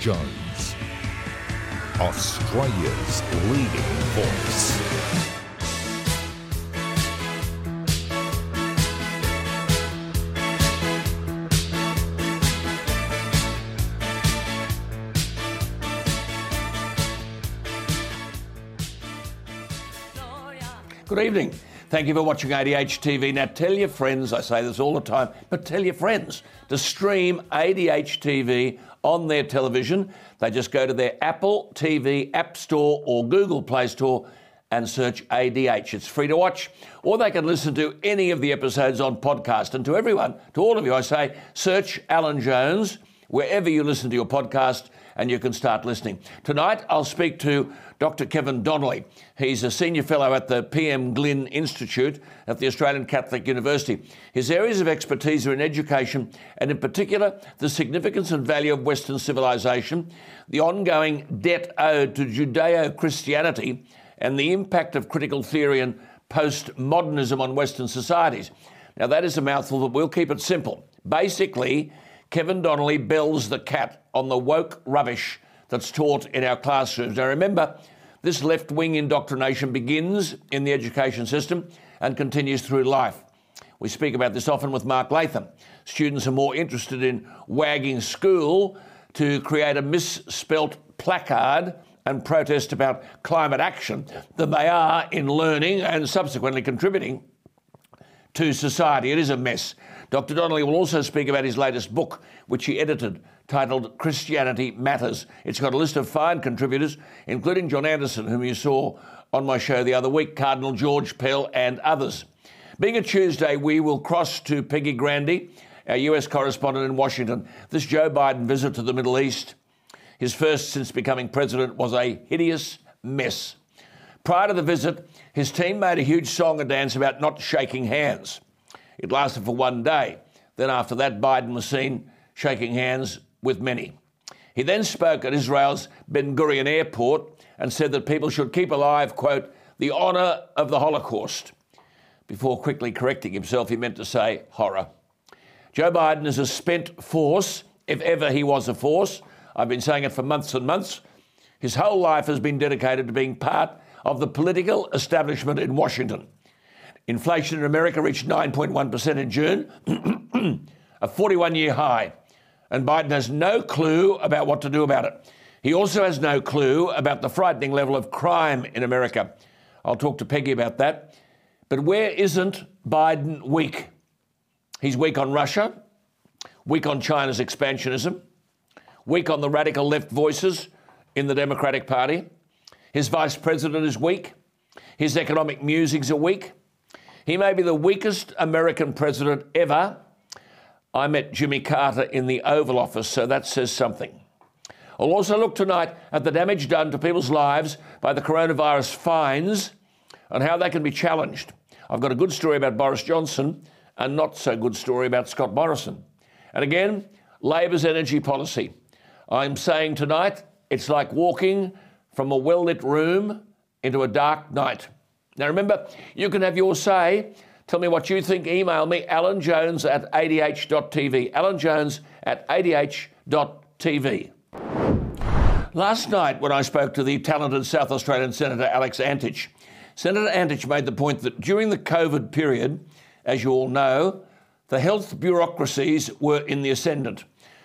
Jones, Australia's leading voice. Good evening. Thank you for watching ADH TV. Now tell your friends, I say this all the time, but tell your friends to stream ADH TV on their television. They just go to their Apple TV App Store or Google Play Store and search ADH. It's free to watch, or they can listen to any of the episodes on podcast. And to everyone, to all of you, I say search Alan Jones wherever you listen to your podcast and you can start listening. Tonight, I'll speak to Dr. Kevin Donnelly. He's a senior fellow at the PM Glynn Institute at the Australian Catholic University. His areas of expertise are in education and, in particular, the significance and value of Western civilization, the ongoing debt owed to Judeo Christianity, and the impact of critical theory and postmodernism on Western societies. Now, that is a mouthful, but we'll keep it simple. Basically, Kevin Donnelly bells the cat on the woke rubbish that's taught in our classrooms. Now, remember, this left wing indoctrination begins in the education system and continues through life. We speak about this often with Mark Latham. Students are more interested in wagging school to create a misspelt placard and protest about climate action than they are in learning and subsequently contributing to society. It is a mess. Dr. Donnelly will also speak about his latest book, which he edited, titled Christianity Matters. It's got a list of fine contributors, including John Anderson, whom you saw on my show the other week, Cardinal George Pell, and others. Being a Tuesday, we will cross to Peggy Grande, our US correspondent in Washington. This Joe Biden visit to the Middle East, his first since becoming president, was a hideous mess. Prior to the visit, his team made a huge song and dance about not shaking hands. It lasted for one day. Then, after that, Biden was seen shaking hands with many. He then spoke at Israel's Ben Gurion airport and said that people should keep alive, quote, the honour of the Holocaust. Before quickly correcting himself, he meant to say horror. Joe Biden is a spent force, if ever he was a force. I've been saying it for months and months. His whole life has been dedicated to being part of the political establishment in Washington. Inflation in America reached 9.1% in June, a 41 year high. And Biden has no clue about what to do about it. He also has no clue about the frightening level of crime in America. I'll talk to Peggy about that. But where isn't Biden weak? He's weak on Russia, weak on China's expansionism, weak on the radical left voices in the Democratic Party. His vice president is weak. His economic musings are weak. He may be the weakest American president ever. I met Jimmy Carter in the Oval Office, so that says something. I'll also look tonight at the damage done to people's lives by the coronavirus fines and how they can be challenged. I've got a good story about Boris Johnson and not so good story about Scott Morrison. And again, Labor's energy policy. I'm saying tonight it's like walking from a well lit room into a dark night. Now remember, you can have your say. Tell me what you think. Email me, Alan Jones at adh.tv. Alan Jones at adh.tv. Last night, when I spoke to the talented South Australian Senator Alex Antic, Senator Antic made the point that during the COVID period, as you all know, the health bureaucracies were in the ascendant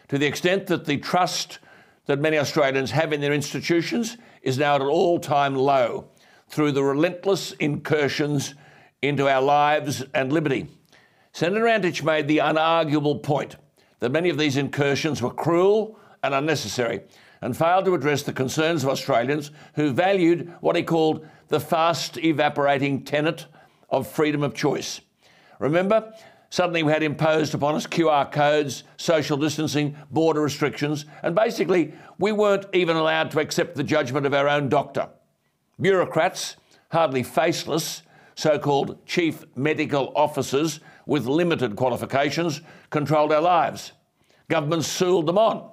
to the extent that the trust that many Australians have in their institutions is now at an all time low through the relentless incursions into our lives and liberty. Senator Antic made the unarguable point that many of these incursions were cruel and unnecessary and failed to address the concerns of Australians who valued what he called the fast evaporating tenet of freedom of choice. Remember, Suddenly, we had imposed upon us QR codes, social distancing, border restrictions, and basically, we weren't even allowed to accept the judgment of our own doctor. Bureaucrats, hardly faceless, so called chief medical officers with limited qualifications, controlled our lives. Governments sooled them on.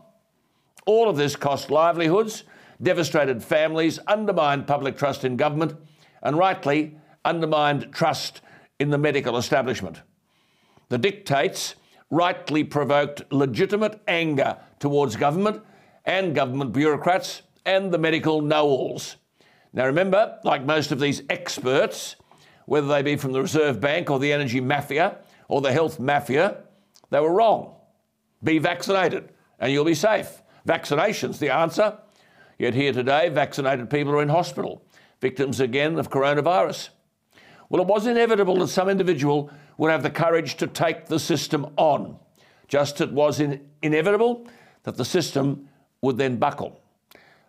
All of this cost livelihoods, devastated families, undermined public trust in government, and rightly undermined trust in the medical establishment. The dictates rightly provoked legitimate anger towards government and government bureaucrats and the medical know alls. Now, remember, like most of these experts, whether they be from the Reserve Bank or the energy mafia or the health mafia, they were wrong. Be vaccinated and you'll be safe. Vaccination's the answer. Yet here today, vaccinated people are in hospital, victims again of coronavirus. Well, it was inevitable that some individual would have the courage to take the system on, just as it was in- inevitable that the system would then buckle.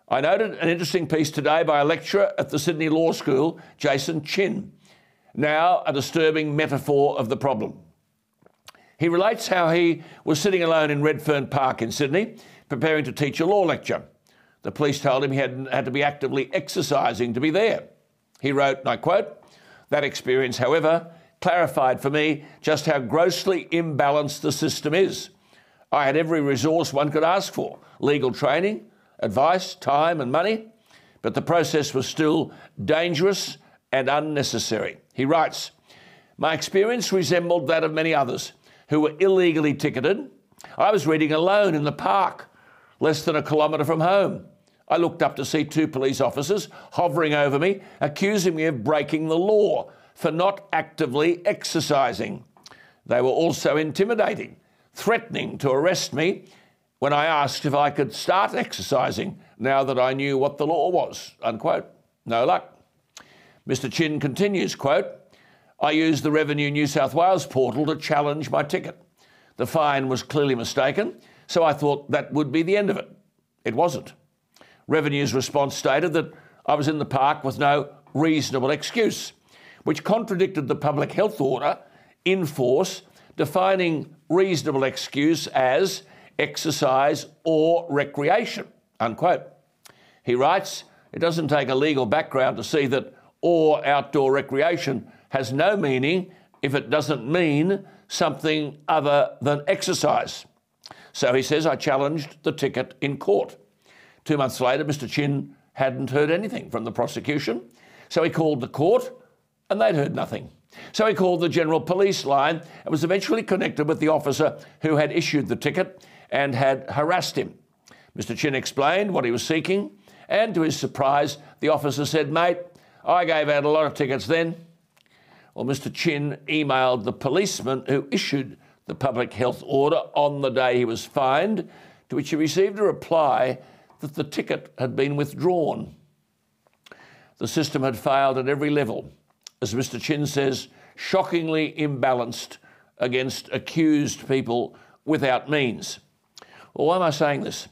I noted an interesting piece today by a lecturer at the Sydney Law School, Jason Chin, now a disturbing metaphor of the problem. He relates how he was sitting alone in Redfern Park in Sydney, preparing to teach a law lecture. The police told him he had, had to be actively exercising to be there. He wrote, and I quote, That experience, however, clarified for me just how grossly imbalanced the system is. I had every resource one could ask for legal training, advice, time, and money, but the process was still dangerous and unnecessary. He writes, My experience resembled that of many others who were illegally ticketed. I was reading alone in the park, less than a kilometre from home. I looked up to see two police officers hovering over me, accusing me of breaking the law for not actively exercising. They were also intimidating, threatening to arrest me when I asked if I could start exercising now that I knew what the law was. Unquote. No luck. Mr. Chin continues, quote, I used the Revenue New South Wales portal to challenge my ticket. The fine was clearly mistaken, so I thought that would be the end of it. It wasn't. Revenue's response stated that I was in the park with no reasonable excuse, which contradicted the public health order in force defining reasonable excuse as exercise or recreation. Unquote. He writes, it doesn't take a legal background to see that or outdoor recreation has no meaning if it doesn't mean something other than exercise. So he says, I challenged the ticket in court. Two months later, Mr. Chin hadn't heard anything from the prosecution. So he called the court and they'd heard nothing. So he called the General Police line and was eventually connected with the officer who had issued the ticket and had harassed him. Mr. Chin explained what he was seeking, and to his surprise, the officer said, Mate, I gave out a lot of tickets then. Well, Mr. Chin emailed the policeman who issued the public health order on the day he was fined, to which he received a reply that the ticket had been withdrawn. The system had failed at every level, as Mr. Chin says, shockingly imbalanced against accused people without means. Well, why am I saying this?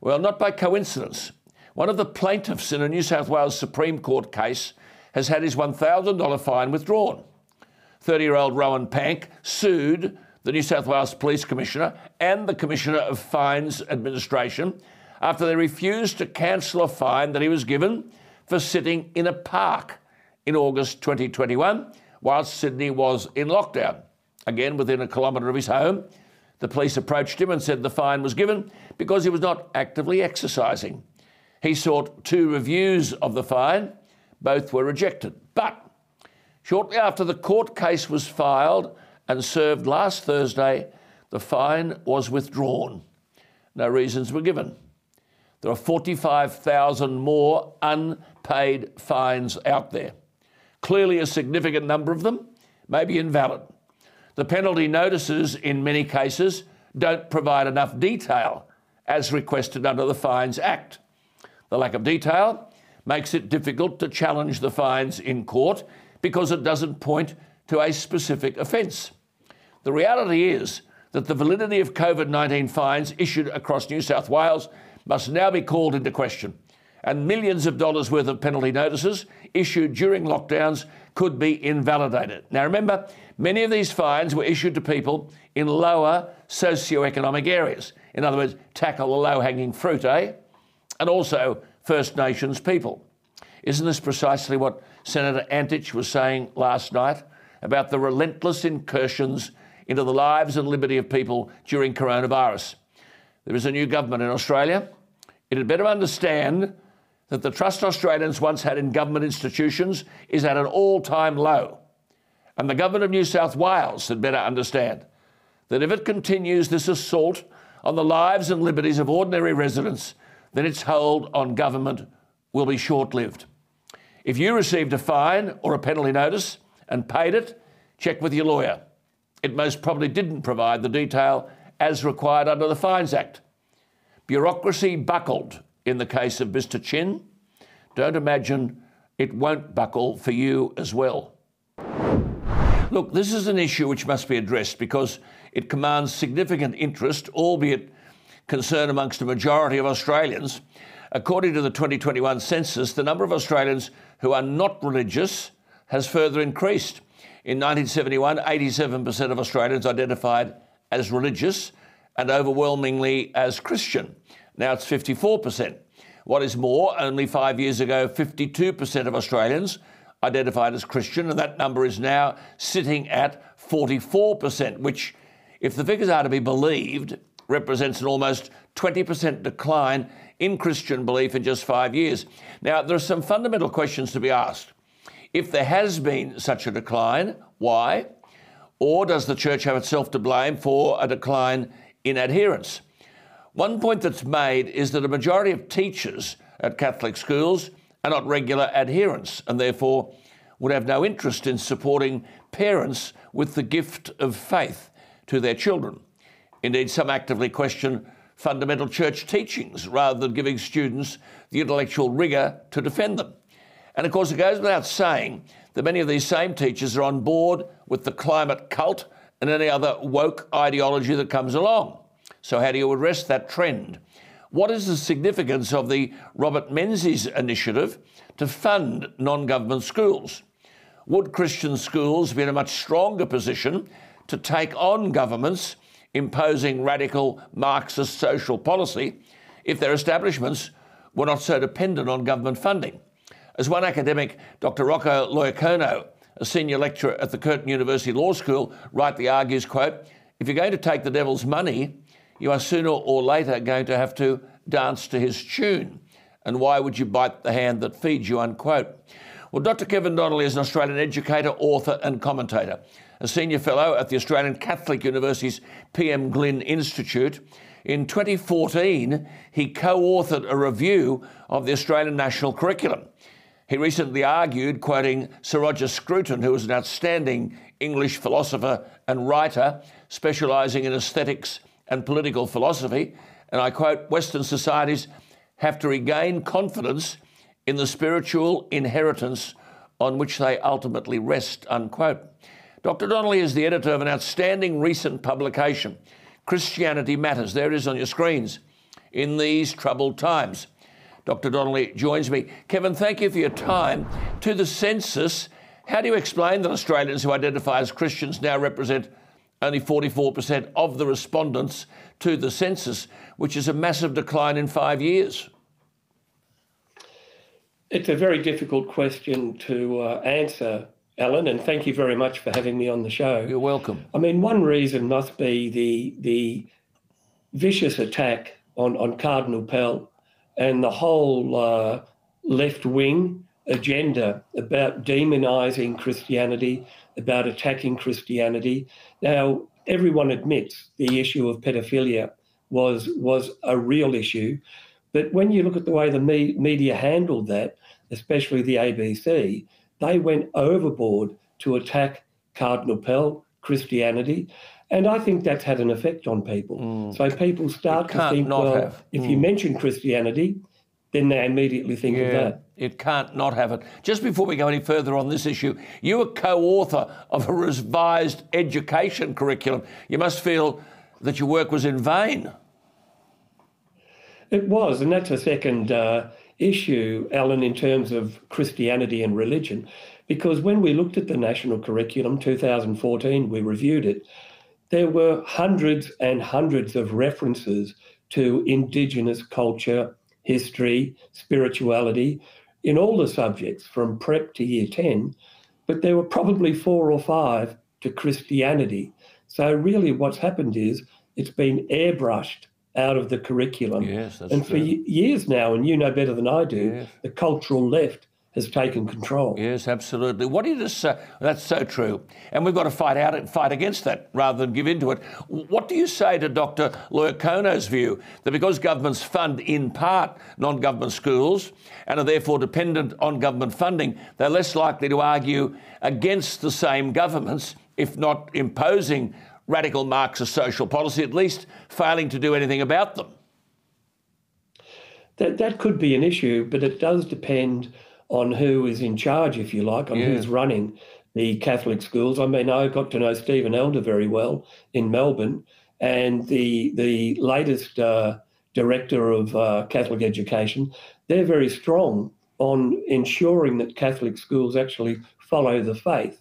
Well, not by coincidence. One of the plaintiffs in a New South Wales Supreme Court case has had his $1,000 fine withdrawn. 30 year old Rowan Pank sued the New South Wales Police Commissioner and the Commissioner of Fines Administration after they refused to cancel a fine that he was given for sitting in a park in August 2021 whilst Sydney was in lockdown. Again, within a kilometre of his home, the police approached him and said the fine was given because he was not actively exercising. He sought two reviews of the fine, both were rejected. But shortly after the court case was filed and served last Thursday, the fine was withdrawn. No reasons were given. There are 45,000 more unpaid fines out there. Clearly, a significant number of them may be invalid. The penalty notices, in many cases, don't provide enough detail as requested under the Fines Act. The lack of detail makes it difficult to challenge the fines in court because it doesn't point to a specific offence. The reality is that the validity of COVID 19 fines issued across New South Wales must now be called into question and millions of dollars worth of penalty notices issued during lockdowns could be invalidated. Now, remember, many of these fines were issued to people in lower socio-economic areas. In other words, tackle the low hanging fruit, eh? And also First Nations people. Isn't this precisely what Senator Antic was saying last night about the relentless incursions into the lives and liberty of people during coronavirus? There is a new government in Australia. It had better understand that the trust Australians once had in government institutions is at an all time low. And the government of New South Wales had better understand that if it continues this assault on the lives and liberties of ordinary residents, then its hold on government will be short lived. If you received a fine or a penalty notice and paid it, check with your lawyer. It most probably didn't provide the detail as required under the Fines Act. Bureaucracy buckled in the case of Mr. Chin, don't imagine it won't buckle for you as well. Look, this is an issue which must be addressed because it commands significant interest, albeit concern amongst a majority of Australians. According to the 2021 census, the number of Australians who are not religious has further increased. In 1971, 87% of Australians identified as religious and overwhelmingly as Christian. Now it's 54%. What is more, only five years ago, 52% of Australians identified as Christian, and that number is now sitting at 44%, which, if the figures are to be believed, represents an almost 20% decline in Christian belief in just five years. Now, there are some fundamental questions to be asked. If there has been such a decline, why? Or does the church have itself to blame for a decline in adherence? One point that's made is that a majority of teachers at Catholic schools are not regular adherents and therefore would have no interest in supporting parents with the gift of faith to their children. Indeed, some actively question fundamental church teachings rather than giving students the intellectual rigour to defend them. And of course, it goes without saying that many of these same teachers are on board with the climate cult and any other woke ideology that comes along. So, how do you address that trend? What is the significance of the Robert Menzies initiative to fund non government schools? Would Christian schools be in a much stronger position to take on governments imposing radical Marxist social policy if their establishments were not so dependent on government funding? As one academic, Dr. Rocco Loiacono, a senior lecturer at the Curtin University Law School, rightly argues, quote, if you're going to take the devil's money, you are sooner or later going to have to dance to his tune. And why would you bite the hand that feeds you? Unquote. Well, Dr. Kevin Donnelly is an Australian educator, author, and commentator, a senior fellow at the Australian Catholic University's PM Glynn Institute. In 2014, he co authored a review of the Australian National Curriculum. He recently argued, quoting Sir Roger Scruton, who was an outstanding English philosopher and writer specialising in aesthetics and political philosophy, and I quote Western societies have to regain confidence in the spiritual inheritance on which they ultimately rest, unquote. Dr. Donnelly is the editor of an outstanding recent publication, Christianity Matters. There it is on your screens. In these troubled times. Dr. Donnelly joins me. Kevin, thank you for your time. To the census, how do you explain that Australians who identify as Christians now represent only 44% of the respondents to the census, which is a massive decline in five years? It's a very difficult question to uh, answer, Alan, and thank you very much for having me on the show. You're welcome. I mean, one reason must be the the vicious attack on, on Cardinal Pell and the whole uh, left wing agenda about demonising Christianity, about attacking Christianity. Now, everyone admits the issue of pedophilia was was a real issue, but when you look at the way the me- media handled that, especially the ABC, they went overboard to attack Cardinal Pell, Christianity, and I think that's had an effect on people. Mm. So people start to think, well, have. if mm. you mention Christianity, then they immediately think yeah, of that. It can't not have it. Just before we go any further on this issue, you were co author of a revised education curriculum. You must feel that your work was in vain. It was, and that's a second uh, issue, Alan, in terms of Christianity and religion, because when we looked at the national curriculum, 2014, we reviewed it, there were hundreds and hundreds of references to Indigenous culture, history, spirituality, in all the subjects from prep to year 10, but there were probably four or five to Christianity. So, really, what's happened is it's been airbrushed out of the curriculum. Yes, that's and for years now, and you know better than I do, Yes. the cultural left has taken control. Yes, absolutely. What is do you just say? That's so true. And we've got to fight out and fight against that rather than give in to it. What do you say to Dr. Loiacono's view that because governments fund in part non government schools and are therefore dependent on government funding, they're less likely to argue against the same governments, if not imposing radical Marxist social policy, at least failing to do anything about them? That, that could be an issue, but it does depend on who is in charge, if you like, on Yeah. who's running the Catholic schools. I mean, I got to know Stephen Elder very well in Melbourne, and the the latest uh, director of uh, Catholic education. They're very strong on ensuring that Catholic schools actually follow the faith.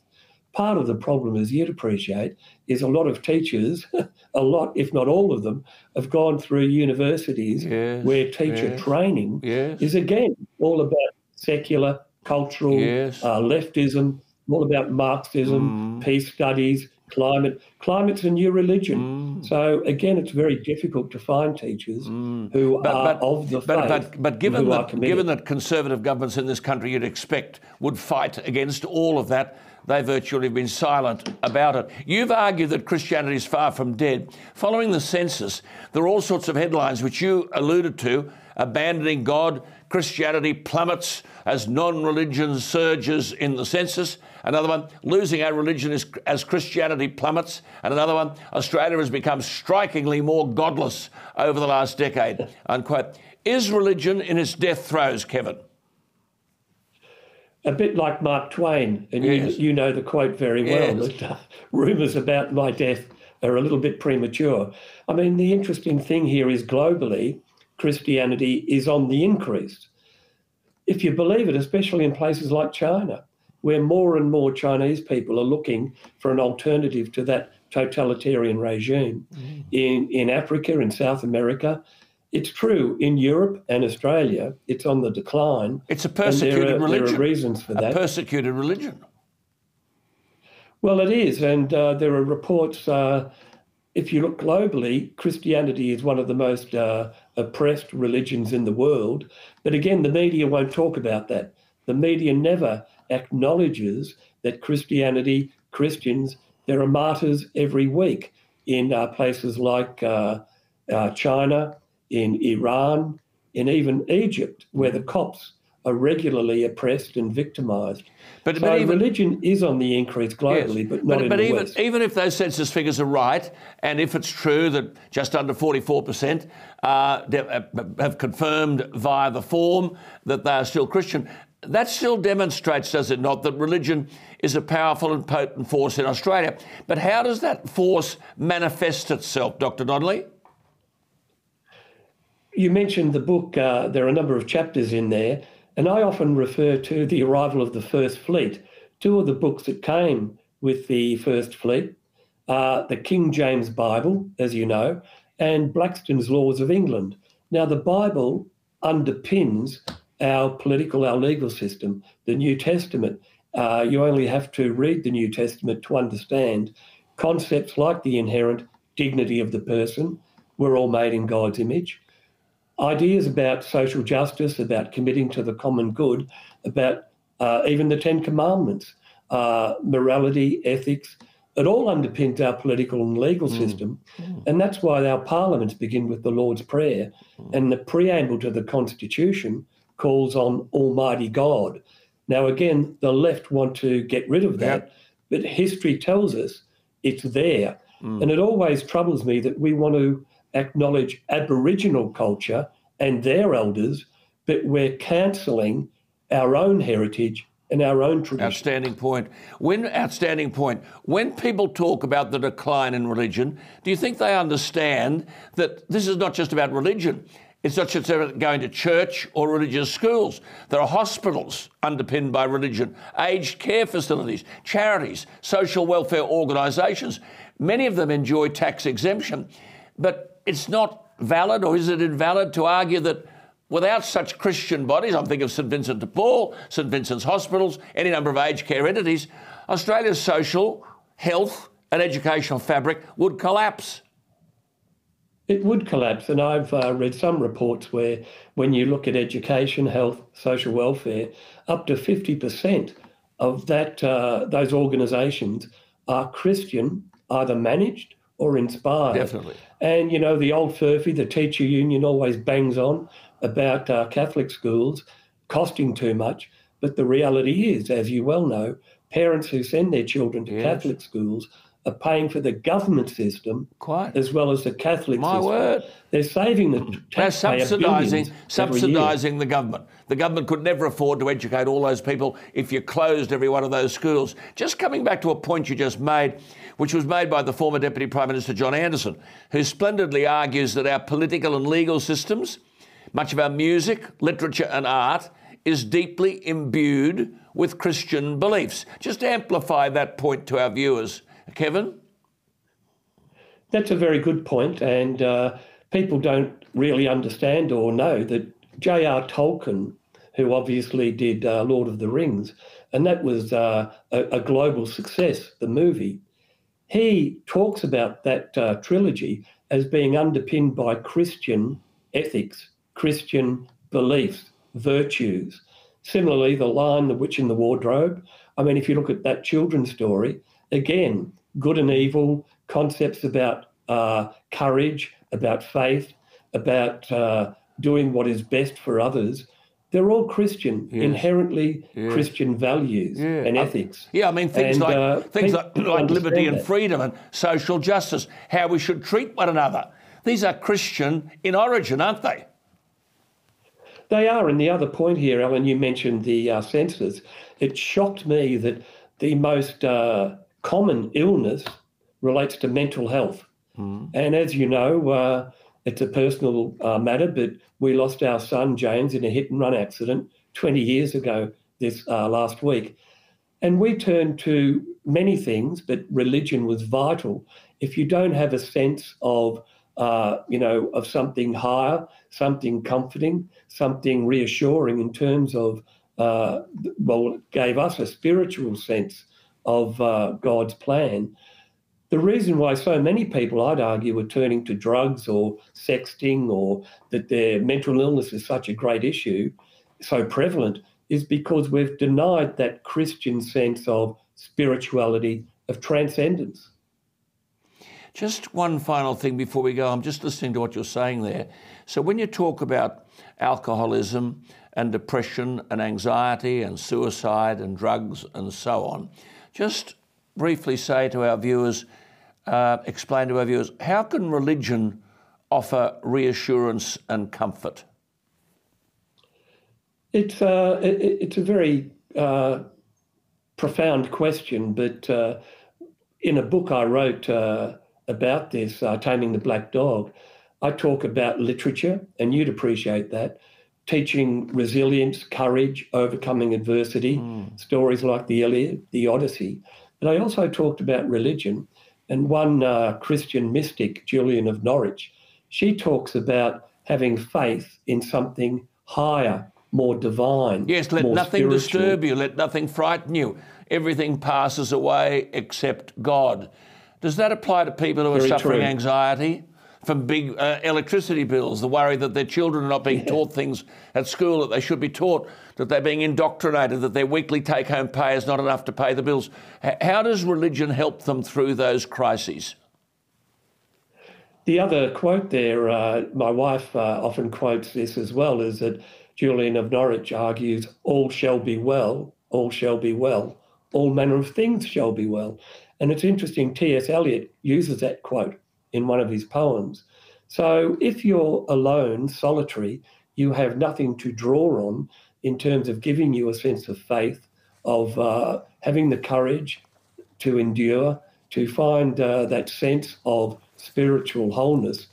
Part of the problem, as you'd appreciate, is a lot of teachers, a lot, if not all of them, have gone through universities Yes, where teacher yes, training yes. is again all about secular, cultural, uh, leftism, all about Marxism, Mm. peace studies, climate. Climate's a new religion. Mm. So again, it's very difficult to find teachers who are of the but, faith but, but given that given that conservative governments in this country you'd expect would fight against all of that, they virtually have been silent about it. You've argued that Christianity is far from dead. Following the census, there are all sorts of headlines which you alluded to: abandoning God, Christianity plummets as non-religion surges in the census. Another one, losing our religion is, as Christianity plummets. And another one, Australia has become strikingly more godless over the last decade. Unquote. Is religion in its death throes, Kevin? A bit like Mark Twain, and Yes. you, you know the quote very well Yes. that uh, rumours about my death are a little bit premature. I mean, the interesting thing here is globally, Christianity is on the increase. If you believe it, especially in places like China, where more and more Chinese people are looking for an alternative to that totalitarian regime. In, in Africa, in South America, it's true. In Europe and Australia, it's on the decline. It's a And there persecuted are, religion. There are reasons for a that. persecuted religion. well, it is, and uh, there are reports. Uh, if you look globally, Christianity is one of the most uh, oppressed religions in the world. But again, the media won't talk about that. The media never acknowledges that Christianity, Christians, there are martyrs every week in uh, places like uh, uh, China, in Iran, in even Egypt, where the Copts are regularly oppressed and victimized. But- so but even- religion is on the increase globally, Yes. but not in but the even, West. even if those census figures are right, and if it's true that just under 44% uh, uh, have confirmed via the form that they are still Christian, that still demonstrates, does it not, that religion is a powerful and potent force in Australia. But how does that force manifest itself, Dr. Donnelly? You mentioned the book, uh, there are a number of chapters in there, and I often refer to the arrival of the First Fleet. Two of the books that came with the First Fleet are the King James Bible, as you know, and Blackstone's Laws of England. Now, the Bible underpins our political, our legal system. The New Testament, uh, you only have to read the New Testament to understand concepts like the inherent dignity of the person. We're all made in God's image ideas about social justice, about committing to the common good, about uh, even the Ten Commandments, uh, morality, ethics. It all underpins our political and legal system. And that's why our parliaments begin with the Lord's Prayer. And the preamble to the Constitution calls on Almighty God. Now, again, the left want to get rid of that, but history tells us it's there. And it always troubles me that we want to acknowledge Aboriginal culture and their elders, but we're cancelling our own heritage and our own tradition. Outstanding point. When outstanding point. When people talk about the decline in religion, do you think they understand that this is not just about religion? It's not just going to church or religious schools. There are hospitals underpinned by religion, aged care facilities, charities, social welfare organisations. Many of them enjoy tax exemption, but it's not valid or is it invalid to argue that without such Christian bodies, I'm thinking of St Vincent de Paul, St Vincent's hospitals, any number of aged care entities, Australia's social, health, and educational fabric would collapse. It would collapse, and I've uh, read some reports where, when you look at education, health, social welfare, up to 50% of that uh, those organisations are Christian, either managed or inspired. Definitely. And you know, the old furphy, the teacher union, always bangs on about uh, Catholic schools costing too much. But the reality is, as you well know, parents who send their children to yes. Catholic schools are paying for the government system Quite. as well as the Catholic My system. word. They're saving the They're subsidising, subsidising the government. The government could never afford to educate all those people if you closed every one of those schools. Just coming back to a point you just made, which was made by the former Deputy Prime Minister John Anderson, who splendidly argues that our political and legal systems, much of our music, literature, and art is deeply imbued with Christian beliefs. Just amplify that point to our viewers Kevin? That's a very good point, and uh, people don't really understand or know that J.R. Tolkien, who obviously did uh, Lord of the Rings, and that was uh, a, a, global success, the movie, he talks about that uh, trilogy as being underpinned by Christian ethics, Christian beliefs, virtues. Similarly, The Lion, the Witch, and the Wardrobe. I mean, if you look at that children's story, again, good and evil, concepts about uh, courage, about faith, about uh, doing what is best for others. They're all Christian, yes. inherently yes. Christian values yeah. and ethics. yeah, I mean things and, like uh, things like, like liberty and freedom and social justice, how we should treat one another. These are Christian in origin, aren't they? They are. And the other point here, Alan, you mentioned the uh, census. It shocked me that the most uh, common illness relates to mental health. Mm. And as you know, uh, it's a personal uh, matter, but we lost our son James in a hit and run accident 20 years ago this uh, last week. And we turned to many things, but religion was vital. If you don't have a sense of, uh, you know, of something higher, something comforting, something reassuring in terms of, uh, well, it gave us a spiritual sense of uh, God's plan. The reason why so many people, I'd argue, are turning to drugs or sexting or that their mental illness is such a great issue, so prevalent, is because we've denied that Christian sense of spirituality, of transcendence. Just one final thing before we go. I'm just listening to what you're saying there. So, when you talk about alcoholism and depression and anxiety and suicide and drugs and so on, just briefly say to our viewers, uh, explain to our viewers, how can religion offer reassurance and comfort? It's, uh, it, it's a very uh, profound question, but uh, in a book I wrote uh, about this, uh, Taming the Black Dog, I talk about literature, and you'd appreciate that teaching resilience, courage, overcoming adversity, mm. stories like the Iliad, the Odyssey. But I also talked about religion. And one uh, Christian mystic, Julian of Norwich, she talks about having faith in something higher, more divine. Yes, let nothing spiritual. disturb you, let nothing frighten you. Everything passes away except God. Does that apply to people who are Very suffering true. anxiety? from big uh, electricity bills, the worry that their children are not being yeah. taught things at school that they should be taught, that they're being indoctrinated, that their weekly take home pay is not enough to pay the bills. How does religion help them through those crises? The other quote there, uh, my wife uh, often quotes this as well, is that Julian of Norwich argues, All shall be well, all shall be well, all manner of things shall be well. And it's interesting, T.S. Eliot uses that quote in one of his poems. So if you're alone, solitary, you have nothing to draw on in terms of giving you a sense of faith, of uh, having the courage to endure, to find uh, that sense of spiritual wholeness,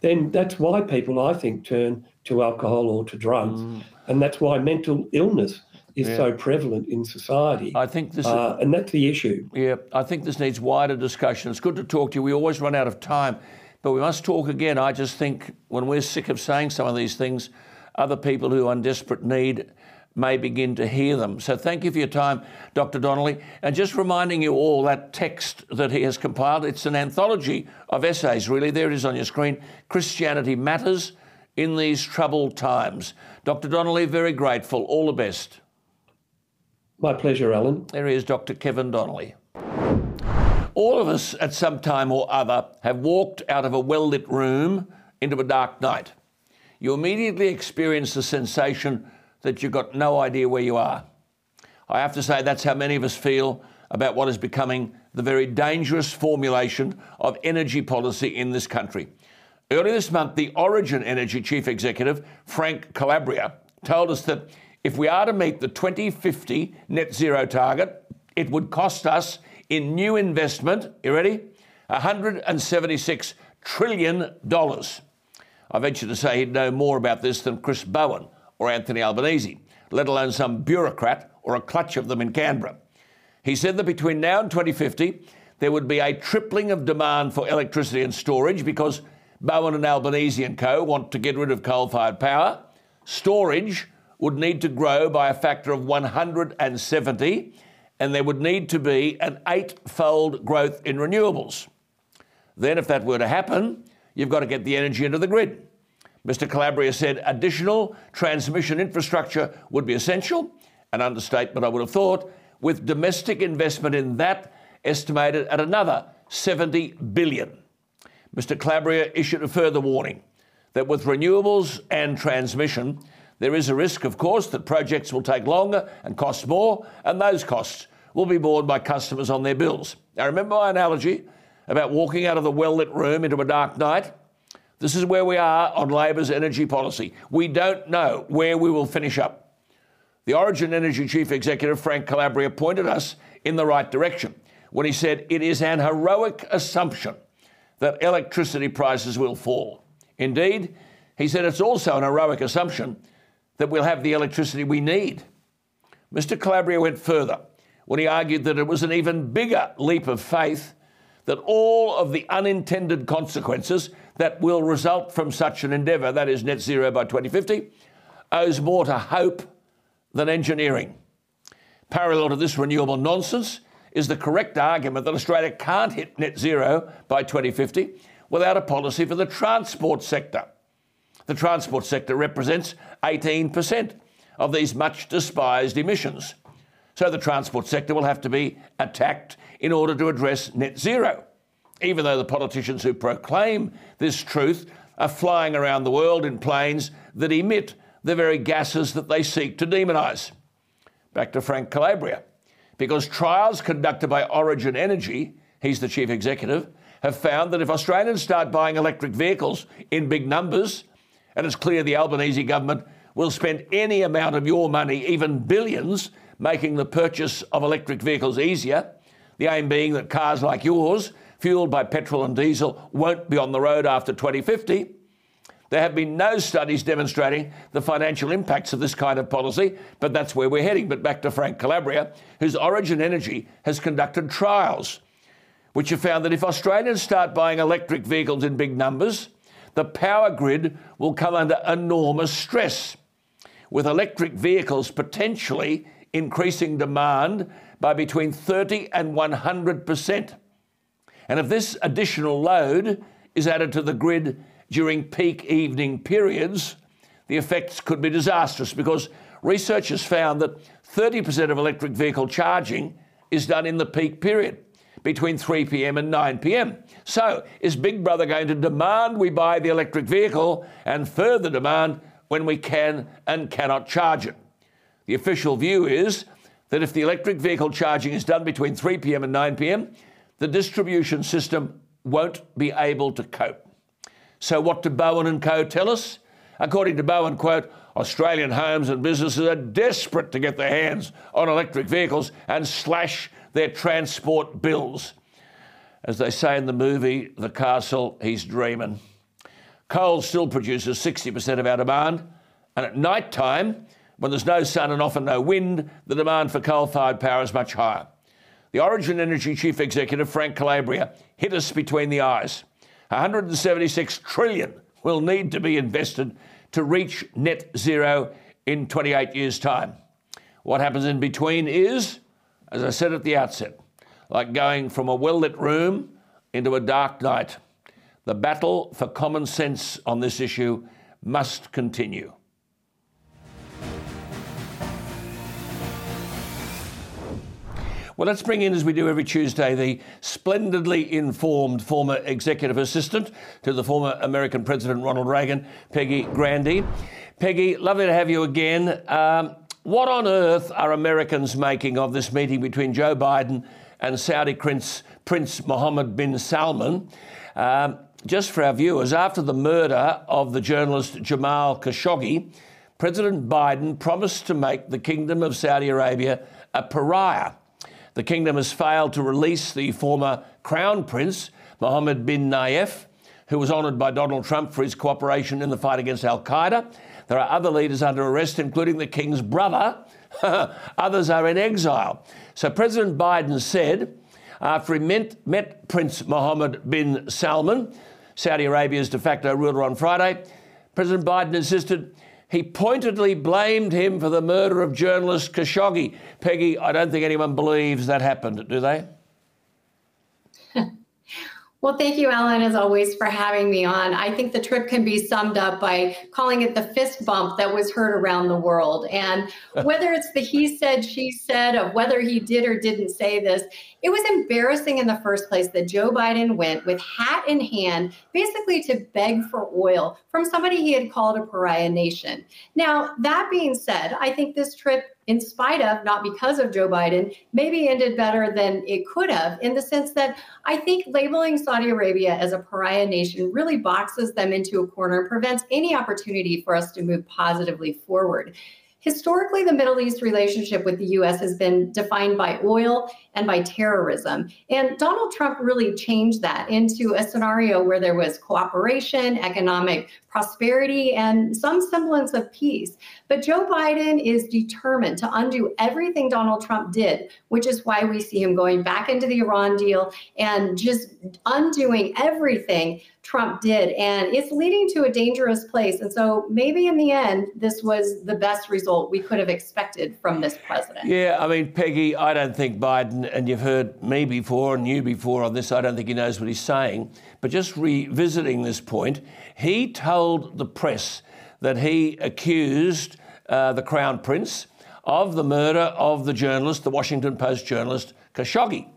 then that's why people, I think, turn to alcohol or to drugs. Mm. And that's why mental illness is yeah. so prevalent in society. I think this, uh, and that's the issue. Yeah, I think this needs wider discussion. It's good to talk to you. We always run out of time, but we must talk again. I just think when we're sick of saying some of these things, other people who are in desperate need may begin to hear them. So thank you for your time, Dr. Donnelly. And just reminding you all that text that he has compiled, it's an anthology of essays, really. There it is on your screen Christianity Matters in These Troubled Times. Dr. Donnelly, very grateful. All the best. My pleasure, Alan. There is Dr. Kevin Donnelly. All of us at some time or other have walked out of a well lit room into a dark night. You immediately experience the sensation that you've got no idea where you are. I have to say, that's how many of us feel about what is becoming the very dangerous formulation of energy policy in this country. Earlier this month, the Origin Energy Chief Executive, Frank Calabria, told us that if we are to meet the 2050 net zero target, it would cost us in new investment, you ready? $176 trillion. I venture to say he'd know more about this than Chris Bowen or Anthony Albanese, let alone some bureaucrat or a clutch of them in Canberra. He said that between now and 2050, there would be a tripling of demand for electricity and storage because Bowen and Albanese and co want to get rid of coal fired power. Storage would need to grow by a factor of 170, and there would need to be an eight fold growth in renewables. Then, if that were to happen, you've got to get the energy into the grid. Mr. Calabria said additional transmission infrastructure would be essential, an understatement I would have thought, with domestic investment in that estimated at another 70 billion. Mr. Calabria issued a further warning that with renewables and transmission, there is a risk, of course, that projects will take longer and cost more, and those costs will be borne by customers on their bills. Now, remember my analogy about walking out of the well lit room into a dark night? This is where we are on Labor's energy policy. We don't know where we will finish up. The Origin Energy Chief Executive, Frank Calabria, pointed us in the right direction when he said it is an heroic assumption that electricity prices will fall. Indeed, he said it's also an heroic assumption that we'll have the electricity we need. Mr. Calabria went further when he argued that it was an even bigger leap of faith that all of the unintended consequences that will result from such an endeavour, that is net zero by 2050, owes more to hope than engineering. Parallel to this renewable nonsense is the correct argument that Australia can't hit net zero by 2050 without a policy for the transport sector. The transport sector represents 18% of these much despised emissions. So the transport sector will have to be attacked in order to address net zero, even though the politicians who proclaim this truth are flying around the world in planes that emit the very gases that they seek to demonise. Back to Frank Calabria. Because trials conducted by Origin Energy, he's the chief executive, have found that if Australians start buying electric vehicles in big numbers, and it's clear the Albanese government will spend any amount of your money, even billions, making the purchase of electric vehicles easier. The aim being that cars like yours, fueled by petrol and diesel, won't be on the road after 2050. There have been no studies demonstrating the financial impacts of this kind of policy, but that's where we're heading. But back to Frank Calabria, whose Origin Energy has conducted trials which have found that if Australians start buying electric vehicles in big numbers, the power grid will come under enormous stress, with electric vehicles potentially increasing demand by between 30 and 100%. And if this additional load is added to the grid during peak evening periods, the effects could be disastrous because researchers found that 30% of electric vehicle charging is done in the peak period between 3 p.m. and 9 p.m. So, is Big Brother going to demand we buy the electric vehicle and further demand when we can and cannot charge it? The official view is that if the electric vehicle charging is done between 3 p.m. and 9 p.m., the distribution system won't be able to cope. So, what do Bowen and Co. tell us? According to Bowen, quote, Australian homes and businesses are desperate to get their hands on electric vehicles and slash their transport bills. As they say in the movie The Castle, he's dreaming. Coal still produces 60% of our demand, and at night time, when there's no sun and often no wind, the demand for coal fired power is much higher. The Origin Energy Chief Executive, Frank Calabria, hit us between the eyes. 176 trillion will need to be invested to reach net zero in 28 years' time. What happens in between is, as I said at the outset, like going from a well lit room into a dark night. The battle for common sense on this issue must continue. Well, let's bring in, as we do every Tuesday, the splendidly informed former executive assistant to the former American President Ronald Reagan, Peggy Grande. Peggy, lovely to have you again. Um, what on earth are Americans making of this meeting between Joe Biden and Saudi Prince, Prince Mohammed bin Salman? Um, just for our viewers, after the murder of the journalist Jamal Khashoggi, President Biden promised to make the Kingdom of Saudi Arabia a pariah. The kingdom has failed to release the former Crown Prince, Mohammed bin Nayef, who was honoured by Donald Trump for his cooperation in the fight against Al Qaeda. There are other leaders under arrest, including the king's brother. Others are in exile. So President Biden said, after he met, met Prince Mohammed bin Salman, Saudi Arabia's de facto ruler on Friday, President Biden insisted he pointedly blamed him for the murder of journalist Khashoggi. Peggy, I don't think anyone believes that happened, do they? Well, thank you, Alan, as always, for having me on. I think the trip can be summed up by calling it the fist bump that was heard around the world. And whether it's the he said, she said of whether he did or didn't say this, it was embarrassing in the first place that Joe Biden went with hat in hand, basically to beg for oil from somebody he had called a pariah nation. Now, that being said, I think this trip in spite of, not because of Joe Biden, maybe ended better than it could have, in the sense that I think labeling Saudi Arabia as a pariah nation really boxes them into a corner and prevents any opportunity for us to move positively forward. Historically, the Middle East relationship with the US has been defined by oil and by terrorism. And Donald Trump really changed that into a scenario where there was cooperation, economic prosperity, and some semblance of peace. But Joe Biden is determined to undo everything Donald Trump did, which is why we see him going back into the Iran deal and just undoing everything Trump did. And it's leading to a dangerous place. And so maybe in the end, this was the best result we could have expected from this president. Yeah, I mean, Peggy, I don't think Biden, and you've heard me before and you before on this, I don't think he knows what he's saying. But just revisiting this point, he told the press that he accused uh, the Crown Prince of the murder of the journalist, the Washington Post journalist Khashoggi.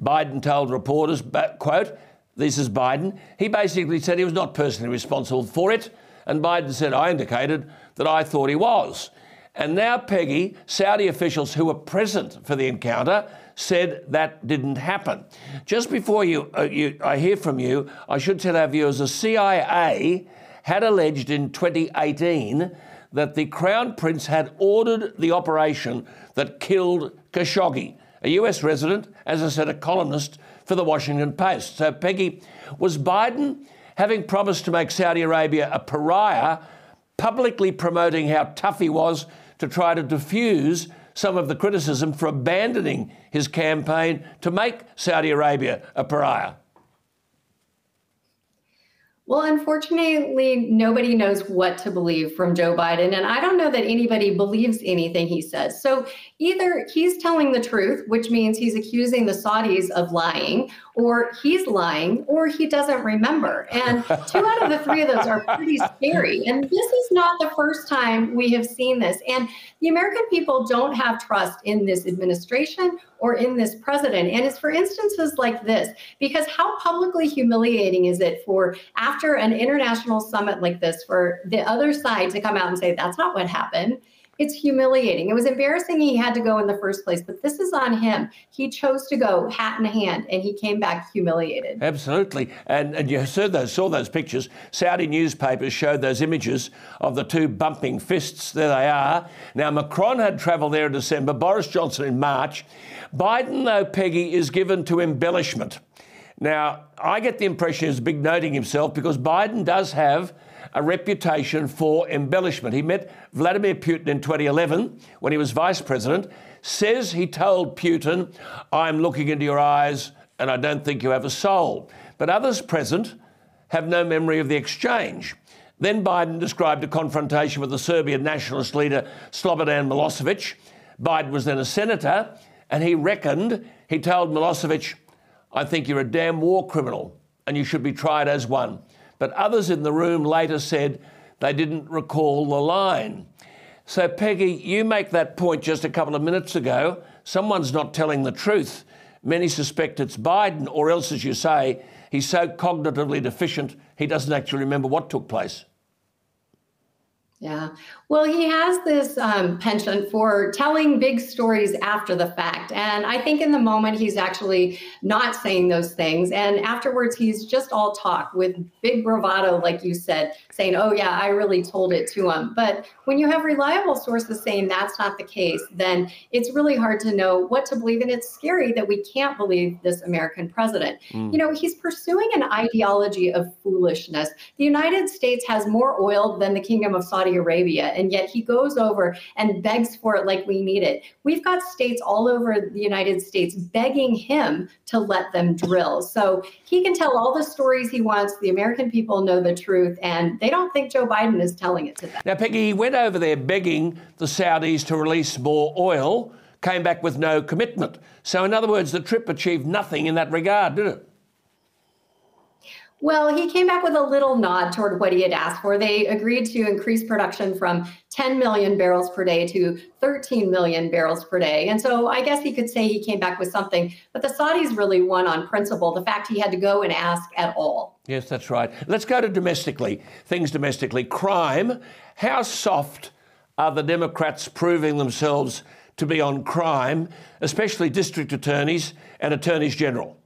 Biden told reporters, quote, this is Biden, he basically said he was not personally responsible for it. And Biden said, I indicated that I thought he was. And now, Peggy, Saudi officials who were present for the encounter said that didn't happen. Just before you, uh, you, I hear from you, I should tell our viewers the CIA had alleged in 2018 that the Crown Prince had ordered the operation that killed Khashoggi, a US resident, as I said, a columnist for the Washington Post. So, Peggy, was Biden having promised to make Saudi Arabia a pariah, publicly promoting how tough he was to try to diffuse some of the criticism for abandoning his campaign to make Saudi Arabia a pariah? Well, unfortunately, nobody knows what to believe from Joe Biden. And I don't know that anybody believes anything he says. So either he's telling the truth, which means he's accusing the Saudis of lying, or he's lying, or he doesn't remember. And two out of the three of those are pretty scary. And this is not the first time we have seen this. And the American people don't have trust in this administration or in this president. And it's for instances like this, because how publicly humiliating is it for after an international summit like this for the other side to come out and say, that's not what happened? It's humiliating. It was embarrassing he had to go in the first place, but this is on him. He chose to go hat in hand and he came back humiliated. Absolutely. And, and you saw those, saw those pictures. Saudi newspapers showed those images of the two bumping fists. There they are. Now, Macron had travelled there in December, Boris Johnson in March. Biden, though, Peggy, is given to embellishment. Now, I get the impression he's big noting himself because Biden does have a reputation for embellishment. He met Vladimir Putin in 2011 when he was vice president, says he told Putin, I'm looking into your eyes and I don't think you have a soul. But others present have no memory of the exchange. Then Biden described a confrontation with the Serbian nationalist leader Slobodan Milosevic. Biden was then a senator, and he reckoned he told Milosevic, I think you're a damn war criminal and you should be tried as one. But others in the room later said they didn't recall the line. So, Peggy, you make that point just a couple of minutes ago. Someone's not telling the truth. Many suspect it's Biden, or else, as you say, he's so cognitively deficient he doesn't actually remember what took place. Yeah. Well, he has this um, penchant for telling big stories after the fact. And I think in the moment, he's actually not saying those things. And afterwards, he's just all talk with big bravado, like you said, saying, oh, yeah, I really told it to him. But when you have reliable sources saying that's not the case, then it's really hard to know what to believe. And it's scary that we can't believe this American president. Mm. You know, he's pursuing an ideology of foolishness. The United States has more oil than the Kingdom of Saudi Saudi Arabia, and yet he goes over and begs for it like we need it. We've got states all over the United States begging him to let them drill. So he can tell all the stories he wants. The American people know the truth, and they don't think Joe Biden is telling it to them. Now, Peggy, he went over there begging the Saudis to release more oil, came back with no commitment. So, in other words, the trip achieved nothing in that regard, did it? Well, he came back with a little nod toward what he had asked for. They agreed to increase production from 10 million barrels per day to 13 million barrels per day. And so I guess he could say he came back with something, but the Saudis really won on principle, the fact he had to go and ask at all. Yes, that's right. Let's go to domestically, things domestically. Crime. How soft are the Democrats proving themselves to be on crime, especially district attorneys and attorneys general?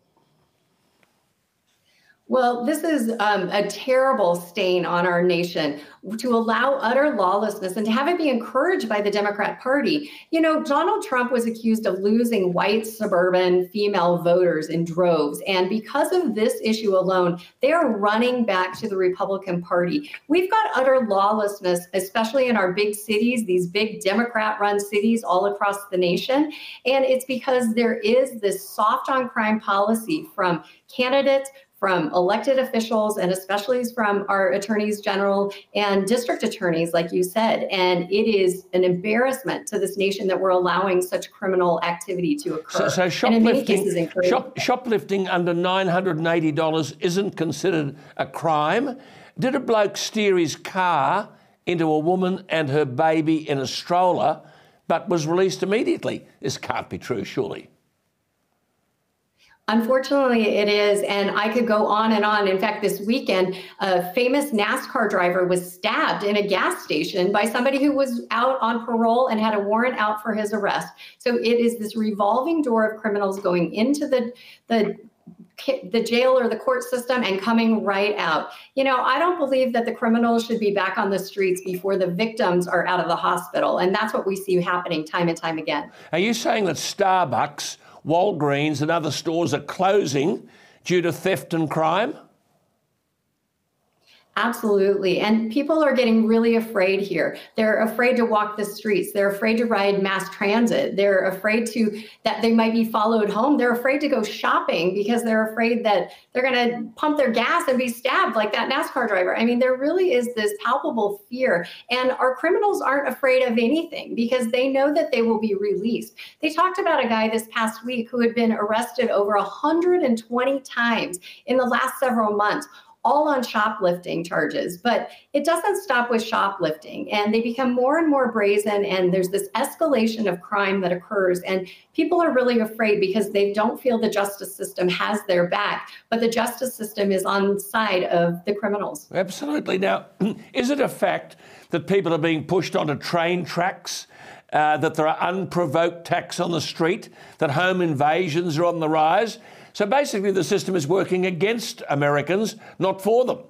Well, this is um, a terrible stain on our nation to allow utter lawlessness and to have it be encouraged by the Democrat Party. You know, Donald Trump was accused of losing white suburban female voters in droves. And because of this issue alone, they are running back to the Republican Party. We've got utter lawlessness, especially in our big cities, these big Democrat run cities all across the nation. And it's because there is this soft on crime policy from candidates from elected officials and especially from our attorneys general and district attorneys, like you said. And it is an embarrassment to this nation that we're allowing such criminal activity to occur. So, so shoplifting, shop, shoplifting under $980 isn't considered a crime. Did a bloke steer his car into a woman and her baby in a stroller, but was released immediately? This can't be true, surely. Unfortunately, it is. And I could go on and on. In fact, this weekend, a famous NASCAR driver was stabbed in a gas station by somebody who was out on parole and had a warrant out for his arrest. So it is this revolving door of criminals going into the, the the jail or the court system and coming right out. You know, I don't believe that the criminals should be back on the streets before the victims are out of the hospital. And that's what we see happening time and time again. Are you saying that Starbucks Walgreens and other stores are closing due to theft and crime? Absolutely. And people are getting really afraid here. They're afraid to walk the streets. They're afraid to ride mass transit. They're afraid to that they might be followed home. They're afraid to go shopping because they're afraid that they're going to pump their gas and be stabbed like that NASCAR driver. I mean, there really is this palpable fear. And our criminals aren't afraid of anything because they know that they will be released. They talked about a guy this past week who had been arrested over 120 times in the last several months all on shoplifting charges. But it doesn't stop with shoplifting, and they become more and more brazen, and there's this escalation of crime that occurs. And people are really afraid because they don't feel the justice system has their back, but the justice system is on the side of the criminals. Absolutely. Now, is it a fact that people are being pushed onto train tracks? Uh, that there are unprovoked attacks on the street, that home invasions are on the rise. So basically, the system is working against Americans, not for them.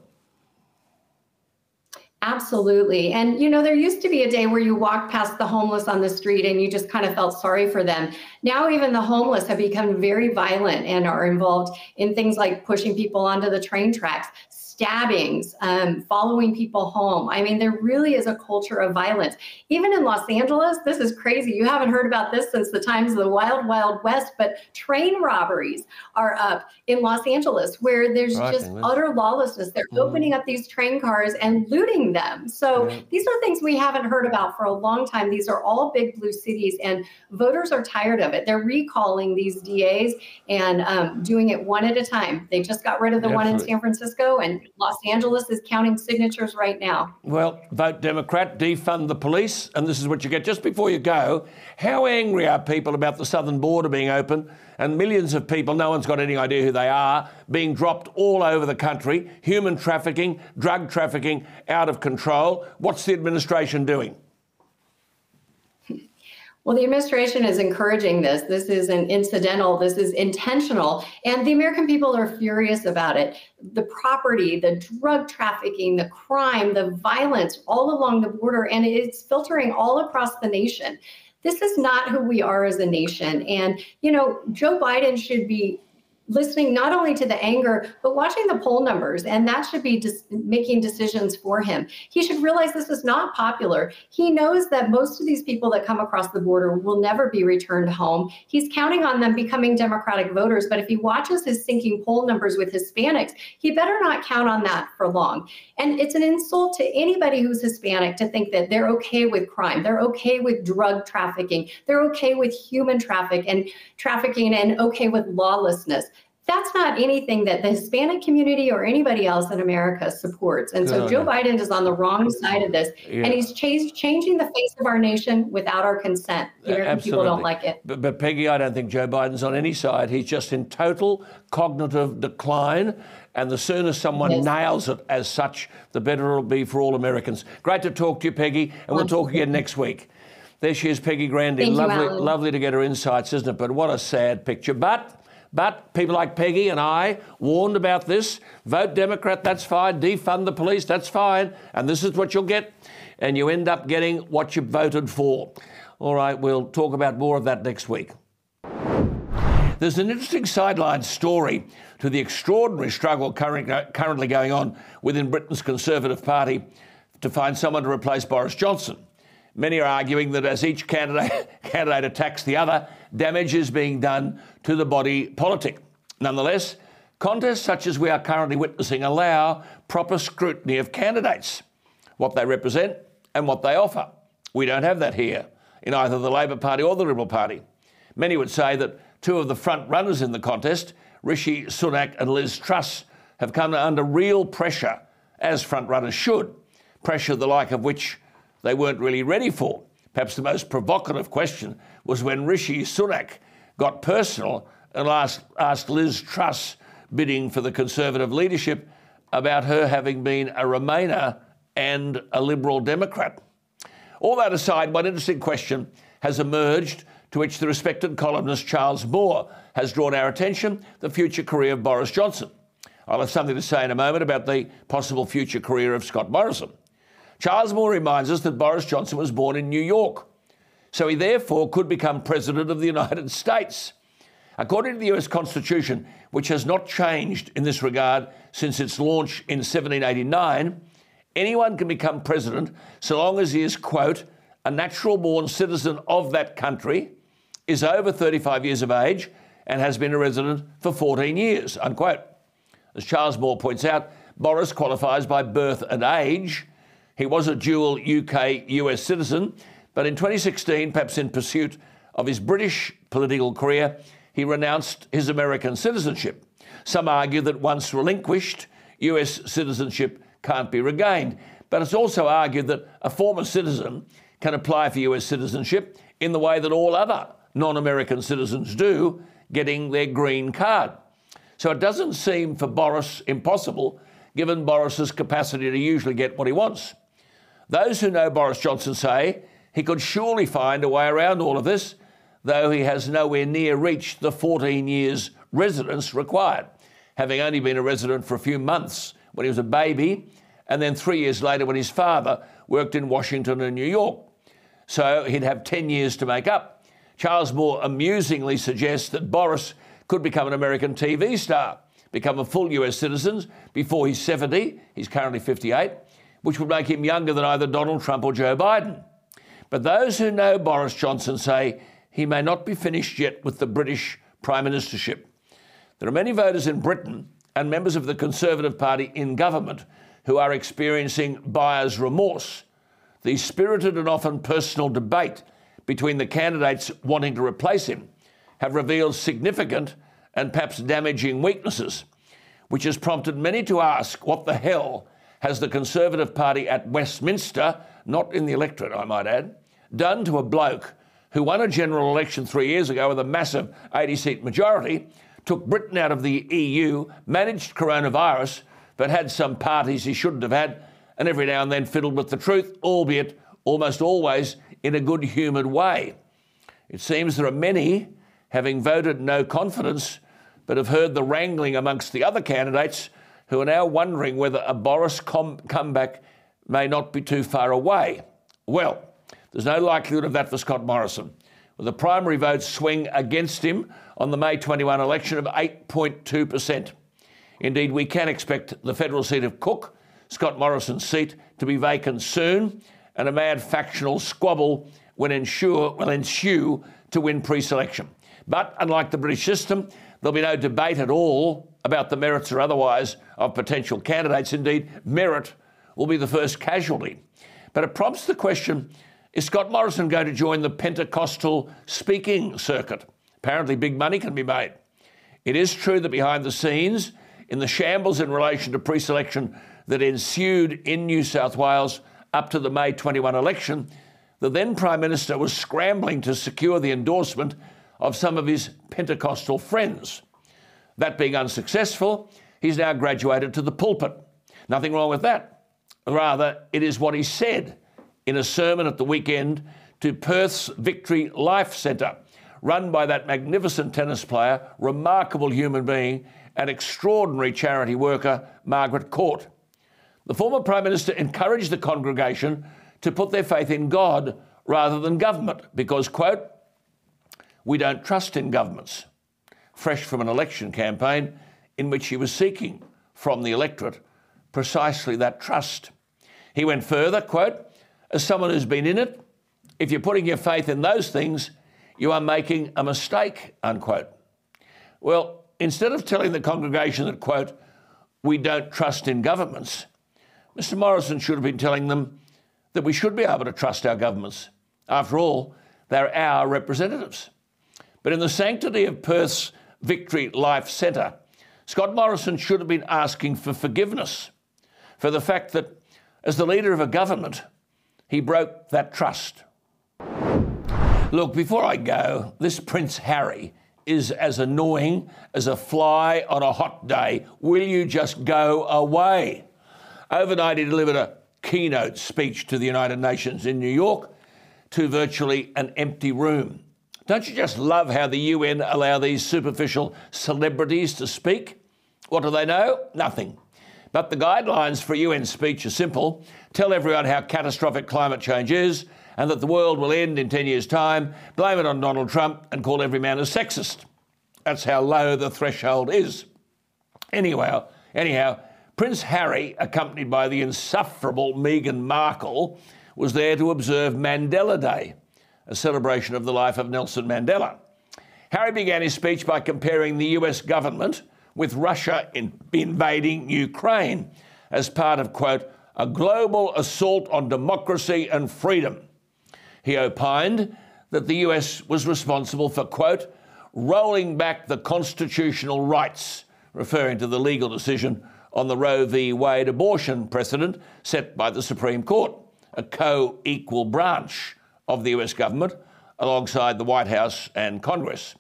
Absolutely. And, you know, there used to be a day where you walked past the homeless on the street and you just kind of felt sorry for them. Now, even the homeless have become very violent and are involved in things like pushing people onto the train tracks, stabbings, um, following people home. I mean, there really is a culture of violence. Even in Los Angeles, this is crazy. You haven't heard about this since the times of the Wild Wild West, but train robberies are up in Los Angeles where there's right, just utter lawlessness. They're mm. opening up these train cars and looting them. So these are things we haven't heard about for a long time. These are all big blue cities, and voters are tired of it. They're recalling these DAs and um, doing it one at a time. They just got rid of the Absolutely. one in San Francisco, and Los Angeles is counting signatures right now. Well, vote Democrat, defund the police, and this is what you get. Just before you go, how angry are people about the southern border being open and millions of people, no one's got any idea who they are, being dropped all over the country, human trafficking, drug trafficking out of control? What's the administration doing? Well, the administration is encouraging this. This isn't incidental, this is intentional. And the American people are furious about it. The property, the drug trafficking, the crime, the violence all along the border, and it's filtering all across the nation. This is not who we are as a nation. And, you know, Joe Biden should be listening not only to the anger, but watching the poll numbers. And that should be dis- making decisions for him. He should realize this is not popular. He knows that most of these people that come across the border will never be returned home. He's counting on them becoming Democratic voters. But if he watches his sinking poll numbers with Hispanics, he better not count on that for long. And it's an insult to anybody who's Hispanic to think that they're okay with crime, they're okay with drug trafficking, they're okay with human traffic and trafficking and okay with lawlessness that's not anything that the Hispanic community or anybody else in America supports. And so Joe Biden is on the wrong side of this, yeah. and he's changed, changing the face of our nation without our consent. American people don't like it. But, but, Peggy, I don't think Joe Biden's on any side. He's just in total cognitive decline. And the sooner someone yes. nails it as such, the better it'll be for all Americans. Great to talk to you, Peggy, and we'll talk again next week. There she is, Peggy Grande. Thank lovely, you, lovely to get her insights, isn't it? But what a sad picture. But but people like Peggy and I warned about this. Vote Democrat, that's fine. Defund the police, that's fine. And this is what you'll get. And you end up getting what you voted for. All right, we'll talk about more of that next week. There's an interesting sideline story to the extraordinary struggle uh, currently going on within Britain's Conservative Party to find someone to replace Boris Johnson. Many are arguing that as each candidate, candidate attacks the other, damage is being done to the body politic. Nonetheless, contests such as we are currently witnessing allow proper scrutiny of candidates, what they represent and what they offer. We don't have that here in either the Labor Party or the Liberal Party. Many would say that two of the front runners in the contest, Rishi Sunak and Liz Truss, have come under real pressure, as front runners should, pressure the like of which they weren't really ready for. Perhaps the most provocative question was when Rishi Sunak got personal and asked, Liz Truss, bidding for the Conservative leadership, about her having been a Remainer and a Liberal Democrat. All that aside, one interesting question has emerged to which the respected columnist Charles Moore has drawn our attention the future career of Boris Johnson. I'll have something to say in a moment about the possible future career of Scott Morrison. Charles Moore reminds us that Boris Johnson was born in New York, so he therefore could become President of the United States. According to the US Constitution, which has not changed in this regard since its launch in 1789, anyone can become president so long as he is, quote, a natural born citizen of that country, is over 35 years of age, and has been a resident for 14 years, unquote. As Charles Moore points out, Boris qualifies by birth and age, he was a dual UK US citizen, but in 2016, perhaps in pursuit of his British political career, he renounced his American citizenship. Some argue that once relinquished, US citizenship can't be regained. But it's also argued that a former citizen can apply for US citizenship in the way that all other non American citizens do, getting their green card. So it doesn't seem for Boris impossible, given Boris's capacity to usually get what he wants. Those who know Boris Johnson say he could surely find a way around all of this, though he has nowhere near reached the 14 years residence required, having only been a resident for a few months when he was a baby and then three years later when his father worked in Washington and New York. So he'd have 10 years to make up. Charles Moore amusingly suggests that Boris could become an American TV star, become a full US citizen before he's 70, he's currently 58, which would make him younger than either Donald Trump or Joe Biden. But those who know Boris Johnson say he may not be finished yet with the British Prime Ministership. There are many voters in Britain and members of the Conservative Party in government who are experiencing buyer's remorse. The spirited and often personal debate between the candidates wanting to replace him have revealed significant and perhaps damaging weaknesses, which has prompted many to ask what the hell has the Conservative Party at Westminster, not in the electorate, I might add, done to a bloke who won a general election three years ago with a massive 80 seat majority, took Britain out of the EU, managed coronavirus, but had some parties he shouldn't have had, and every now and then fiddled with the truth, albeit almost always in a good humoured way. It seems there are many having voted no confidence, but have heard the wrangling amongst the other candidates who are now wondering whether a Boris com- comeback may not be too far away. Well, there's no likelihood of that for Scott Morrison, with a primary vote swing against him on the May 21 election of 8.2%. Indeed, we can expect the federal seat of Cook, Scott Morrison's seat, to be vacant soon, and a mad factional squabble will ensue, will ensue to win pre selection. But unlike the British system, there'll be no debate at all about the merits or otherwise of potential candidates. Indeed, merit will be the first casualty. But it prompts the question is Scott Morrison going to join the Pentecostal speaking circuit? Apparently, big money can be made. It is true that behind the scenes, in the shambles in relation to pre selection that ensued in New South Wales up to the May 21 election, the then Prime Minister was scrambling to secure the endorsement of some of his Pentecostal friends. That being unsuccessful, he's now graduated to the pulpit. Nothing wrong with that. Rather, it is what he said in a sermon at the weekend to Perth's Victory Life Centre, run by that magnificent tennis player, remarkable human being, and extraordinary charity worker, Margaret Court. The former Prime Minister encouraged the congregation to put their faith in God rather than government because, quote, we don't trust in governments. Fresh from an election campaign in which he was seeking from the electorate precisely that trust. He went further, quote, as someone who's been in it, if you're putting your faith in those things, you are making a mistake, unquote. Well, instead of telling the congregation that, quote, we don't trust in governments, Mr. Morrison should have been telling them that we should be able to trust our governments. After all, they're our representatives. But in the sanctity of Perth's Victory Life Centre, Scott Morrison should have been asking for forgiveness for the fact that, as the leader of a government, he broke that trust. Look, before I go, this Prince Harry is as annoying as a fly on a hot day. Will you just go away? Overnight, he delivered a keynote speech to the United Nations in New York to virtually an empty room. Don't you just love how the UN allow these superficial celebrities to speak? What do they know? Nothing. But the guidelines for UN speech are simple tell everyone how catastrophic climate change is and that the world will end in 10 years' time, blame it on Donald Trump, and call every man a sexist. That's how low the threshold is. Anyhow, anyhow, Prince Harry, accompanied by the insufferable Meghan Markle, was there to observe Mandela Day, a celebration of the life of Nelson Mandela. Harry began his speech by comparing the US government with Russia in invading Ukraine as part of, quote, a global assault on democracy and freedom. He opined that the US was responsible for, quote, rolling back the constitutional rights, referring to the legal decision on the Roe v. Wade abortion precedent set by the Supreme Court, a co equal branch of the US government alongside the White House and Congress.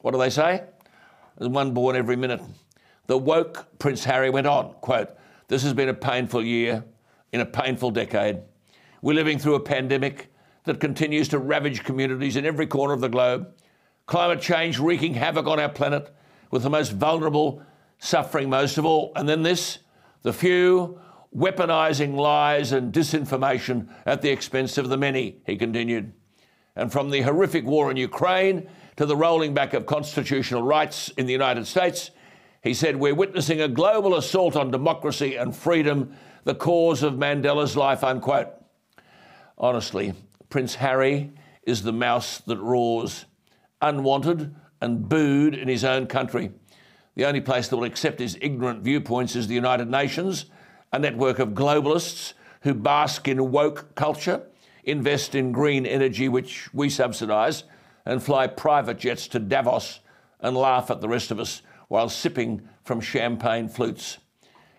What do they say? There's one born every minute. The woke Prince Harry went on, quote, this has been a painful year in a painful decade. We're living through a pandemic that continues to ravage communities in every corner of the globe. Climate change wreaking havoc on our planet, with the most vulnerable suffering most of all. And then this the few weaponising lies and disinformation at the expense of the many, he continued. And from the horrific war in Ukraine to the rolling back of constitutional rights in the United States, he said, We're witnessing a global assault on democracy and freedom, the cause of Mandela's life, unquote. Honestly, Prince Harry is the mouse that roars, unwanted and booed in his own country. The only place that will accept his ignorant viewpoints is the United Nations, a network of globalists who bask in woke culture, invest in green energy, which we subsidise, and fly private jets to Davos and laugh at the rest of us while sipping from champagne flutes.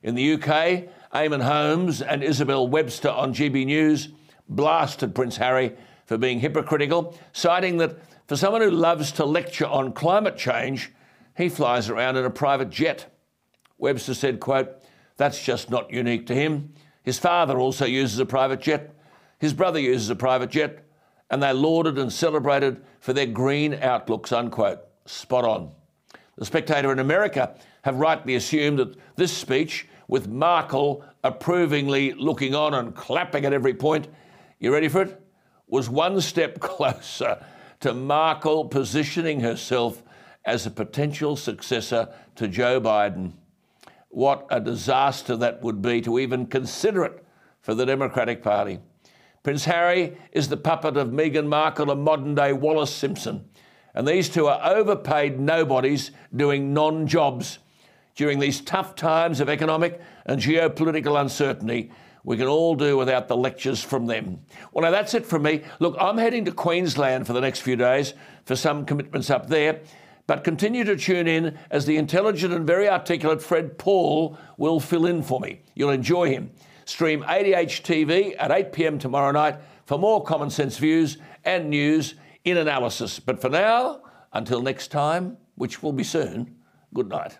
In the UK, Eamonn Holmes and Isabel Webster on GB News blasted Prince Harry for being hypocritical, citing that for someone who loves to lecture on climate change, he flies around in a private jet. Webster said, quote, that's just not unique to him. His father also uses a private jet. His brother uses a private jet. And they lauded and celebrated for their green outlooks, unquote. Spot on. The Spectator in America have rightly assumed that this speech, with Markle approvingly looking on and clapping at every point, you ready for it? Was one step closer to Markle positioning herself as a potential successor to Joe Biden. What a disaster that would be to even consider it for the Democratic Party. Prince Harry is the puppet of Meghan Markle, a modern day Wallis Simpson. And these two are overpaid nobodies doing non jobs. During these tough times of economic and geopolitical uncertainty, we can all do without the lectures from them. Well, now that's it from me. Look, I'm heading to Queensland for the next few days for some commitments up there. But continue to tune in as the intelligent and very articulate Fred Pawle will fill in for me. You'll enjoy him. Stream ADH TV at 8 pm tomorrow night for more common sense views and news in analysis. But for now, until next time, which will be soon, good night.